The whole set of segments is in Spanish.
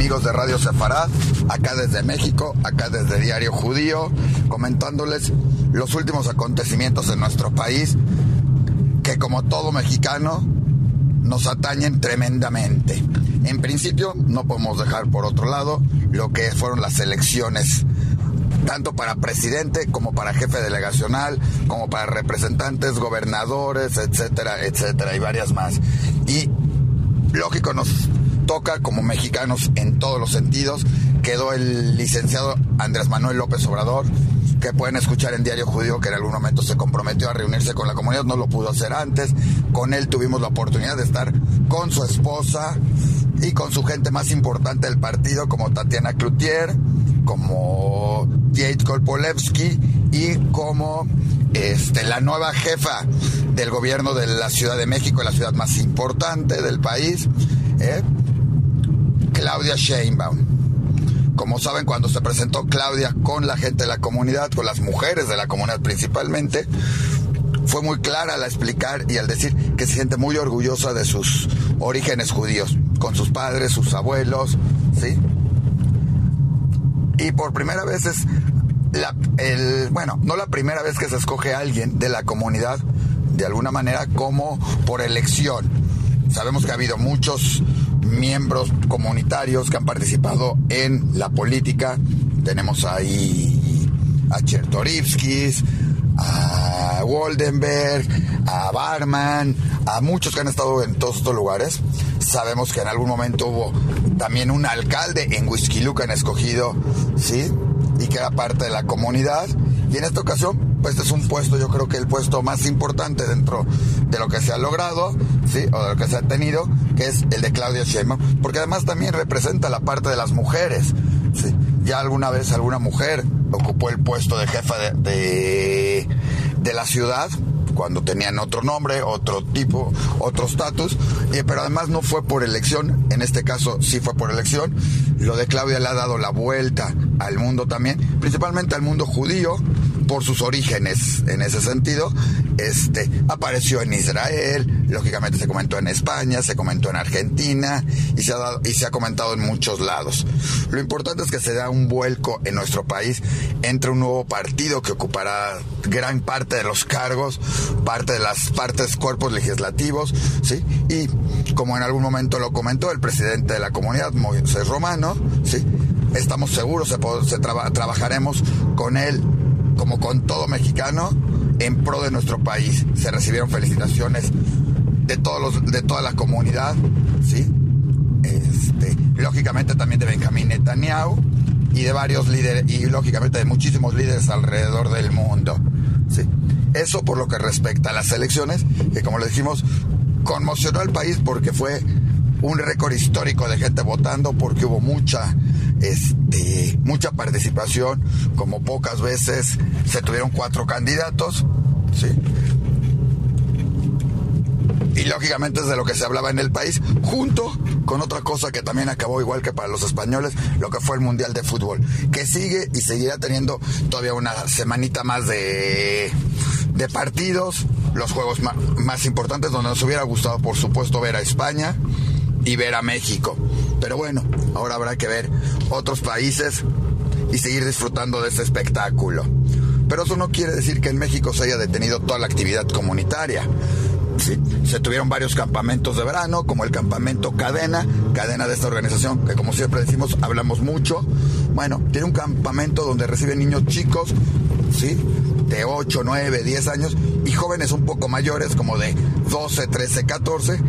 amigos de Radio Sefarad, acá desde México, acá desde Diario Judío, comentándoles los últimos acontecimientos en nuestro país, que como todo mexicano nos atañen tremendamente. En principio, no podemos dejar por otro lado lo que fueron las elecciones tanto para presidente como para jefe delegacional, como para representantes, gobernadores, etcétera, etcétera, y varias más. Y lógico, nos toca como mexicanos en todos los sentidos. Quedó el licenciado Andrés Manuel López Obrador, que pueden escuchar en Diario Judío, que en algún momento se comprometió a reunirse con la comunidad, no lo pudo hacer antes. Con él tuvimos la oportunidad de estar con su esposa y con su gente más importante del partido, como Tatiana Cloutier, como Jade Kolpolevsky y como este, la nueva jefa del gobierno de la Ciudad de México, la ciudad más importante del país, ¿eh? Claudia Sheinbaum. Como saben, cuando se presentó Claudia con la gente de la comunidad, con las mujeres de la comunidad principalmente, fue muy clara al explicar y al decir que se siente muy orgullosa de sus orígenes judíos, con sus padres, sus abuelos, ¿sí? Y por primera vez es la, bueno, no la primera vez que se escoge a alguien de la comunidad de alguna manera como por elección. Sabemos que ha habido muchos miembros comunitarios que han participado en la política. Tenemos ahí a Chertorivskis, a Waldenberg, a Barman, a muchos que han estado en todos estos lugares. Sabemos que en algún momento hubo también un alcalde en han escogido, ¿sí? Y que era parte de la comunidad. Y en esta ocasión, pues es un puesto, yo creo que el puesto más importante dentro de lo que se ha logrado, ¿sí? O de lo que se ha tenido, que es el de Claudia Sheinbaum. Porque además también representa la parte de las mujeres, ¿sí? Ya alguna vez alguna mujer ocupó el puesto de jefa de, de, de la ciudad, cuando tenían otro nombre, otro tipo, otro estatus, pero además no fue por elección, en este caso sí fue por elección. Lo de Claudia le ha dado la vuelta al mundo también, principalmente al mundo judío, por sus orígenes en ese sentido. Este apareció en Israel, lógicamente se comentó en España, se comentó en Argentina y se ha dado, y se ha comentado en muchos lados. Lo importante es que se da un vuelco en nuestro país entre un nuevo partido que ocupará gran parte de los cargos, parte de las partes cuerpos legislativos, ¿sí? Y como en algún momento lo comentó el presidente de la comunidad, Moisés Romano, ¿sí? Estamos seguros, se, se trabajaremos con él como con todo mexicano, en pro de nuestro país. Se recibieron felicitaciones de todos los, de toda la comunidad, ¿sí? Este, lógicamente también de Benjamín Netanyahu y de varios líderes, y lógicamente de muchísimos líderes alrededor del mundo. ¿sí? Eso por lo que respecta a las elecciones, que como le dijimos, conmocionó al país porque fue un récord histórico de gente votando, porque hubo mucha este, mucha participación, como pocas veces se tuvieron cuatro candidatos, ¿sí? Y lógicamente es de lo que se hablaba en el país, junto con otra cosa que también acabó igual que para los españoles, lo que fue el Mundial de Fútbol, que sigue y seguirá teniendo todavía una semanita más de, de partidos, los juegos más, más importantes, donde nos hubiera gustado, por supuesto, ver a España y ver a México. Pero bueno, ahora habrá que ver otros países y seguir disfrutando de este espectáculo. Pero eso no quiere decir que en México se haya detenido toda la actividad comunitaria. Sí, se tuvieron varios campamentos de verano, como el campamento Cadena, cadena de esta organización, que como siempre decimos, hablamos mucho. Bueno, tiene un campamento donde reciben niños chicos, ¿sí? De 8, 9, 10 años y jóvenes un poco mayores, como de 12, 13, 14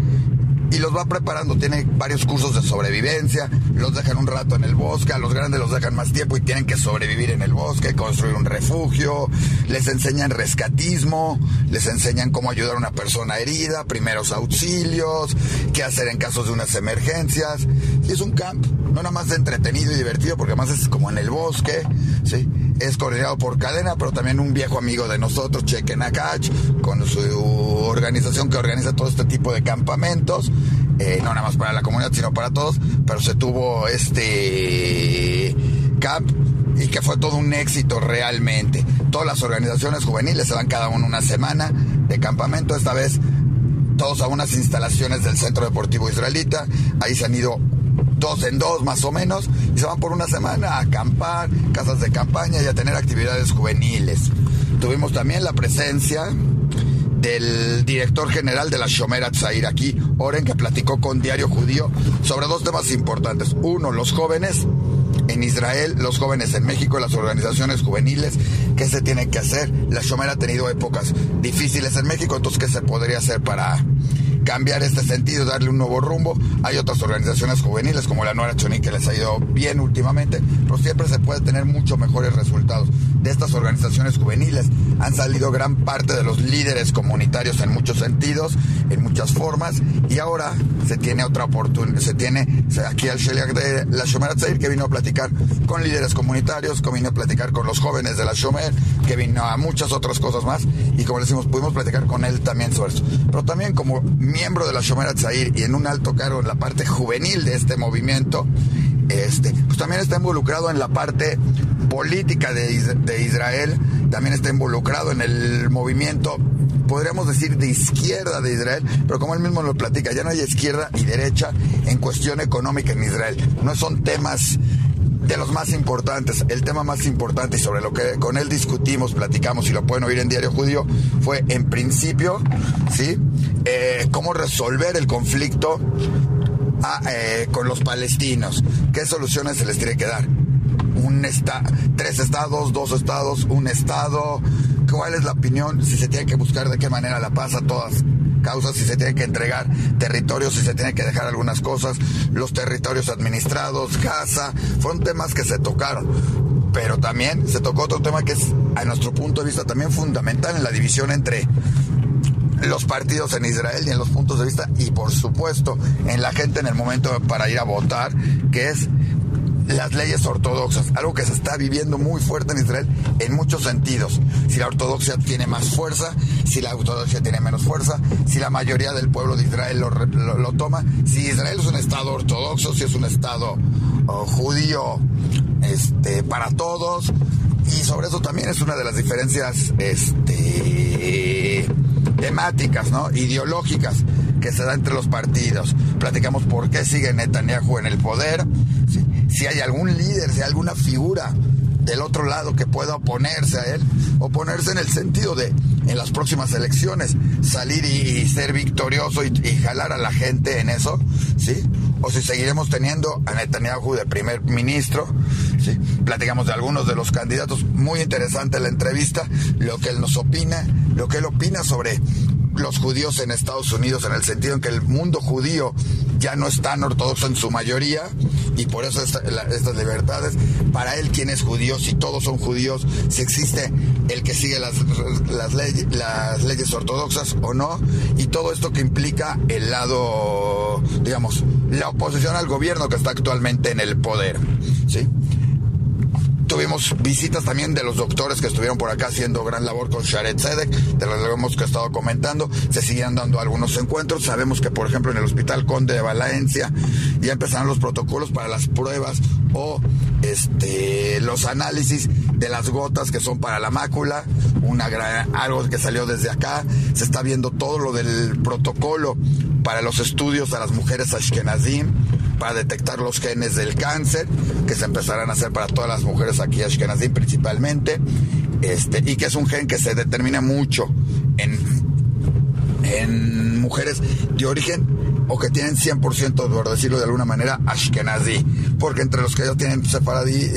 y los va preparando. Tiene varios cursos de sobrevivencia, los dejan un rato en el bosque, a los grandes los dejan más tiempo y tienen que sobrevivir en el bosque, construir un refugio, les enseñan rescatismo, les enseñan cómo ayudar a una persona herida, primeros auxilios, qué hacer en casos de unas emergencias. Y es un camp, no nada más entretenido y divertido, porque además es como en el bosque, ¿sí? Es coordinado por Cadena, pero también un viejo amigo de nosotros, Cheque Nakach, con su organización que organiza todo este tipo de campamentos, eh, no nada más para la comunidad, sino para todos, pero se tuvo este camp y que fue todo un éxito realmente. Todas las organizaciones juveniles se van cada uno una semana de campamento, esta vez todos a unas instalaciones del Centro Deportivo Israelita, ahí se han ido dos en dos más o menos, y se van por una semana a acampar, casas de campaña y a tener actividades juveniles. Tuvimos también la presencia del director general de la Shomer Atzair aquí, Oren, que platicó con Diario Judío sobre dos temas importantes. Uno, los jóvenes en Israel, los jóvenes en México, las organizaciones juveniles, qué se tiene que hacer. La Shomer ha tenido épocas difíciles en México, entonces qué se podría hacer para cambiar este sentido, darle un nuevo rumbo. Hay otras organizaciones juveniles como la Nueva Choní que les ha ido bien últimamente, pero siempre se puede tener mucho mejores resultados. De estas organizaciones juveniles han salido gran parte de los líderes comunitarios en muchos sentidos, en muchas formas, y ahora se tiene otra oportunidad, se tiene aquí al Sheliak de la Shomer Atzair que vino a platicar con líderes comunitarios, que vino a platicar con los jóvenes de la Shomer, que vino a muchas otras cosas más, y como decimos, pudimos platicar con él también sobre eso. Pero también como miembro de la Shomer Atzair y en un alto cargo en la parte juvenil de este movimiento, este, pues también está involucrado en la parte política de, de, Israel, también está involucrado en el movimiento, podríamos decir, de izquierda de Israel, pero como él mismo lo platica, ya no hay izquierda y derecha en cuestión económica en Israel. No son temas de los más importantes, el tema más importante y sobre lo que con él discutimos, platicamos y lo pueden oír en Diario Judío, fue en principio, ¿sí? Eh, cómo resolver el conflicto a, eh, con los palestinos. ¿Qué soluciones se les tiene que dar? Un esta, tres estados, dos estados, un estado. ¿Cuál es la opinión? Si se tiene que buscar de qué manera la paz a todas causas, si se tiene que entregar territorios, si se tiene que dejar algunas cosas, los territorios administrados, casa, fueron temas que se tocaron. Pero también se tocó otro tema que es, a nuestro punto de vista, también fundamental en la división entre los partidos en Israel y en los puntos de vista y por supuesto en la gente en el momento para ir a votar, que es las leyes ortodoxas, algo que se está viviendo muy fuerte en Israel en muchos sentidos. Si la ortodoxia tiene más fuerza, si la ortodoxia tiene menos fuerza, si la mayoría del pueblo de Israel lo, toma, si Israel es un estado ortodoxo, si es un estado oh, judío este, para todos. Y sobre eso también es una de las diferencias este, temáticas, ¿no? ideológicas que se da entre los partidos. Platicamos por qué sigue Netanyahu en el poder, si hay algún líder, si hay alguna figura del otro lado que pueda oponerse a él, oponerse en el sentido de en las próximas elecciones salir y, ser victorioso y, jalar a la gente en eso, ¿sí? O si seguiremos teniendo a Netanyahu de primer ministro, ¿sí? Platicamos de algunos de los candidatos, muy interesante la entrevista, lo que él nos opina, lo que él opina sobre los judíos en Estados Unidos, en el sentido en que el mundo judío ya no es tan ortodoxo en su mayoría y por eso estas libertades. Para él, ¿quién es judío? Si todos son judíos, si existe el que sigue las, las, las leyes ortodoxas o no, y todo esto que implica el lado, digamos, la oposición al gobierno que está actualmente en el poder. ¿sí? Tuvimos visitas también de los doctores que estuvieron por acá haciendo gran labor con Sharet Zedek, de los que hemos estado comentando. Se siguen dando algunos encuentros. Sabemos que, por ejemplo, en el Hospital Conde de Valencia ya empezaron los protocolos para las pruebas o este, los análisis de las gotas que son para la mácula, una gran, algo que salió desde acá. Se está viendo todo lo del protocolo para los estudios a las mujeres Ashkenazim para detectar los genes del cáncer, que se empezarán a hacer para todas las mujeres aquí Ashkenazim principalmente, este, y que es un gen que se determina mucho en, mujeres de origen o que tienen 100%, por decirlo de alguna manera, Ashkenazi. Porque entre los que ya tienen sefaradí,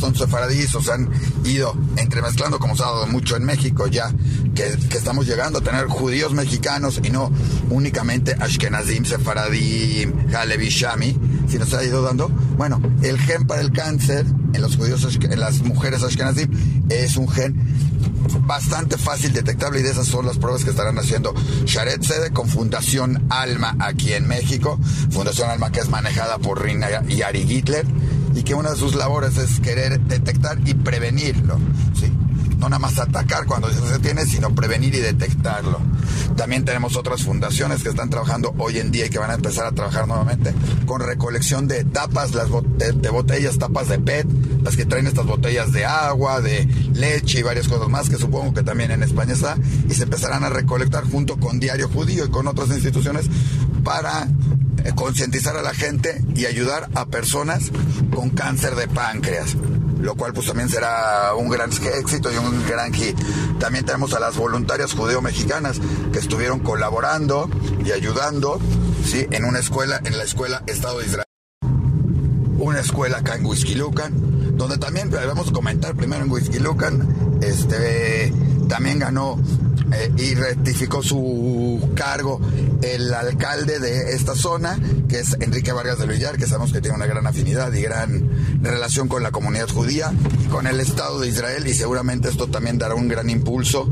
son sefaradíes o se han ido entremezclando, como se ha dado mucho en México ya, que, estamos llegando a tener judíos mexicanos y no únicamente Ashkenazim, Sefaradim, Halevi, Shami, sino se ha ido dando. Bueno, el gen para el cáncer en los judíos, en las mujeres Ashkenazim, es un gen bastante fácil detectable y de esas son las pruebas que estarán haciendo Sharet Sede con Fundación Alma aquí en México. Fundación Alma que es manejada por Rina y Ari Hitler y que una de sus labores es querer detectar y prevenirlo. ¿sí? No nada más atacar cuando se tiene, sino prevenir y detectarlo. También tenemos otras fundaciones que están trabajando hoy en día y que van a empezar a trabajar nuevamente con recolección de tapas de, botellas, tapas de PET, las que traen estas botellas de agua, de leche y varias cosas más que supongo que también en España está y se empezarán a recolectar junto con Diario Judío y con otras instituciones para eh, concientizar a la gente y ayudar a personas con cáncer de páncreas lo cual pues también será un gran éxito y un gran hit. También tenemos a las voluntarias judeo-mexicanas que estuvieron colaborando y ayudando, ¿sí? En una escuela, en la escuela Estado de Israel. Una escuela acá en Lucan, donde también debemos comentar primero en Lucan, este, también ganó eh, y rectificó su cargo el alcalde de esta zona, que es Enrique Vargas de Villar, que sabemos que tiene una gran afinidad y gran relación con la comunidad judía y con el Estado de Israel y seguramente esto también dará un gran impulso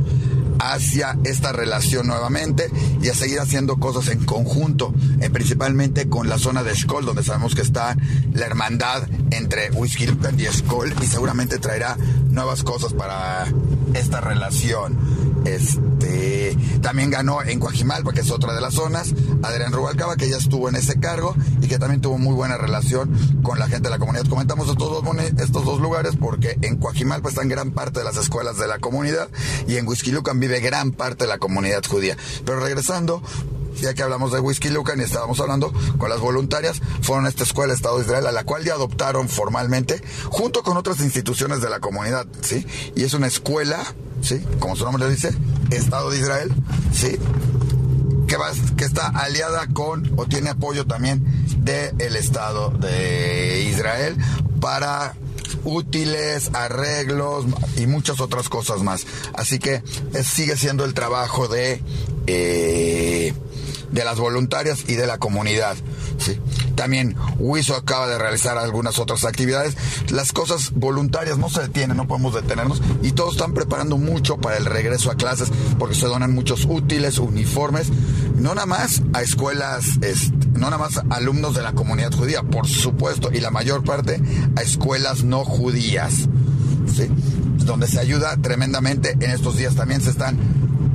hacia esta relación nuevamente y a seguir haciendo cosas en conjunto, eh, principalmente con la zona de Escol, donde sabemos que está la hermandad entre Whisky y Escol y seguramente traerá nuevas cosas para esta relación. Este, también ganó en Coajimalpa, que es otra de las zonas, Adrián Rubalcaba, que ya estuvo en ese cargo y que también tuvo muy buena relación con la gente de la comunidad. Comentamos estos dos, estos dos lugares porque en Coajimalpa están gran parte de las escuelas de la comunidad y en Huizquilucan vive gran parte de la comunidad judía. Pero regresando, ya que hablamos de Whisky Lucan y estábamos hablando con las voluntarias, fueron a esta escuela Estado de Israel, a la cual ya adoptaron formalmente, junto con otras instituciones de la comunidad, ¿sí? Y es una escuela ¿sí? Como su nombre le dice, Estado de Israel, ¿sí? Que, va, que está aliada con o tiene apoyo también del Estado de Israel para útiles, arreglos y muchas otras cosas más. Así que sigue siendo el trabajo de, eh, de las voluntarias y de la comunidad. ¿Sí? También WISO acaba de realizar algunas otras actividades. Las cosas voluntarias no se detienen, no podemos detenernos y todos están preparando mucho para el regreso a clases porque se donan muchos útiles, uniformes, no nada más a escuelas, no nada más a alumnos de la comunidad judía, por supuesto, y la mayor parte a escuelas no judías, ¿sí? donde se ayuda tremendamente. En estos días también se están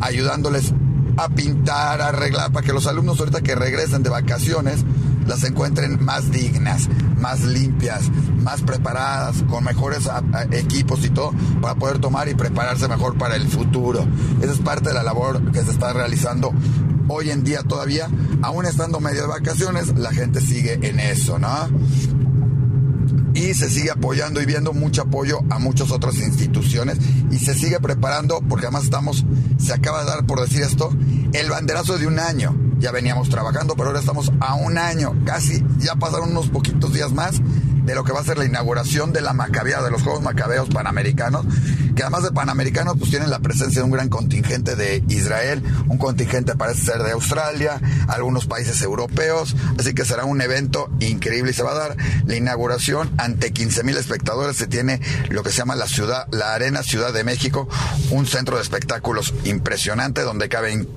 ayudándoles a pintar, a arreglar, para que los alumnos ahorita que regresen de vacaciones las encuentren más dignas, más limpias, más preparadas, con mejores equipos y todo, para poder tomar y prepararse mejor para el futuro. Esa es parte de la labor que se está realizando hoy en día todavía, aún estando medio de vacaciones, la gente sigue en eso, ¿no? y se sigue apoyando y viendo mucho apoyo a muchas otras instituciones y se sigue preparando porque además estamos, se acaba de dar por decir esto, el banderazo de un año. Ya veníamos trabajando, pero ahora estamos a un año, casi, ya pasaron unos poquitos días más de lo que va a ser la inauguración de la Macabea, de los Juegos Macabeos Panamericanos, que además de Panamericanos, pues tienen la presencia de un gran contingente de Israel, un contingente parece ser de Australia, algunos países europeos, así que será un evento increíble y se va a dar la inauguración ante 15 mil espectadores, se tiene lo que se llama la ciudad, la Arena Ciudad de México, un centro de espectáculos impresionante donde caben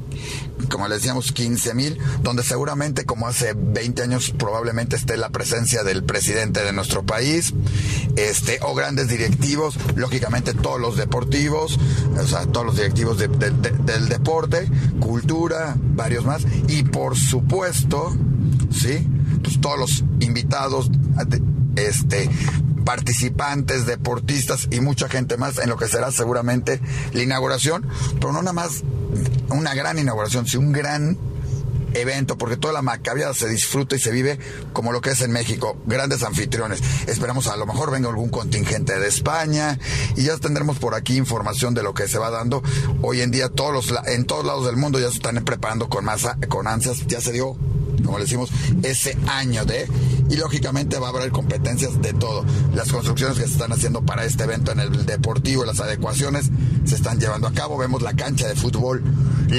como le decíamos, 15 mil, donde seguramente como hace 20 años probablemente esté la presencia del presidente de nuestro país, este, o grandes directivos, lógicamente todos los deportivos, o sea, todos los directivos del deporte, cultura, varios más, y por supuesto, ¿sí? Pues todos los invitados, este, participantes, deportistas y mucha gente más en lo que será seguramente la inauguración, pero no nada más una gran inauguración, sino un gran evento, porque toda la macabia se disfruta y se vive como lo que es en México, grandes anfitriones. Esperamos a lo mejor venga algún contingente de España y ya tendremos por aquí información de lo que se va dando. Hoy en día todos los, en todos lados del mundo ya se están preparando con más con ansias, ya se dio como le decimos, ese año de, y lógicamente va a haber competencias de todo. Las construcciones que se están haciendo para este evento en el deportivo, las adecuaciones se están llevando a cabo. Vemos la cancha de fútbol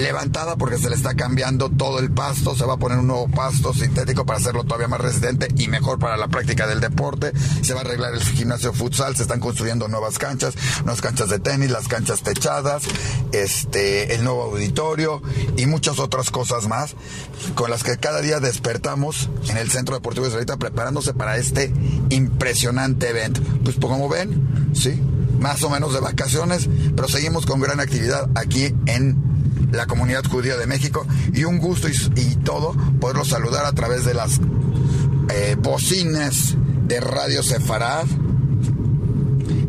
levantada porque se le está cambiando todo el pasto, se va a poner un nuevo pasto sintético para hacerlo todavía más resistente y mejor para la práctica del deporte. Se va a arreglar el gimnasio futsal, se están construyendo nuevas canchas, nuevas canchas de tenis, las canchas techadas, este, el nuevo auditorio y muchas otras cosas más con las que cada día despertamos en el Centro Deportivo Israelita preparándose para este impresionante evento. Pues como ven, sí, más o menos de vacaciones, pero seguimos con gran actividad aquí en la comunidad judía de México y un gusto y, todo poderlos saludar a través de las eh, bocinas de Radio Sefarad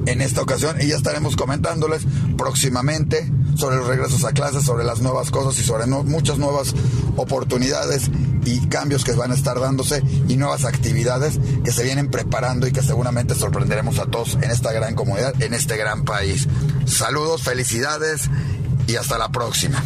en esta ocasión y ya estaremos comentándoles próximamente sobre los regresos a clases, sobre las nuevas cosas y sobre muchas nuevas oportunidades y cambios que van a estar dándose y nuevas actividades que se vienen preparando y que seguramente sorprenderemos a todos en esta gran comunidad, en este gran país. Saludos, felicidades y hasta la próxima.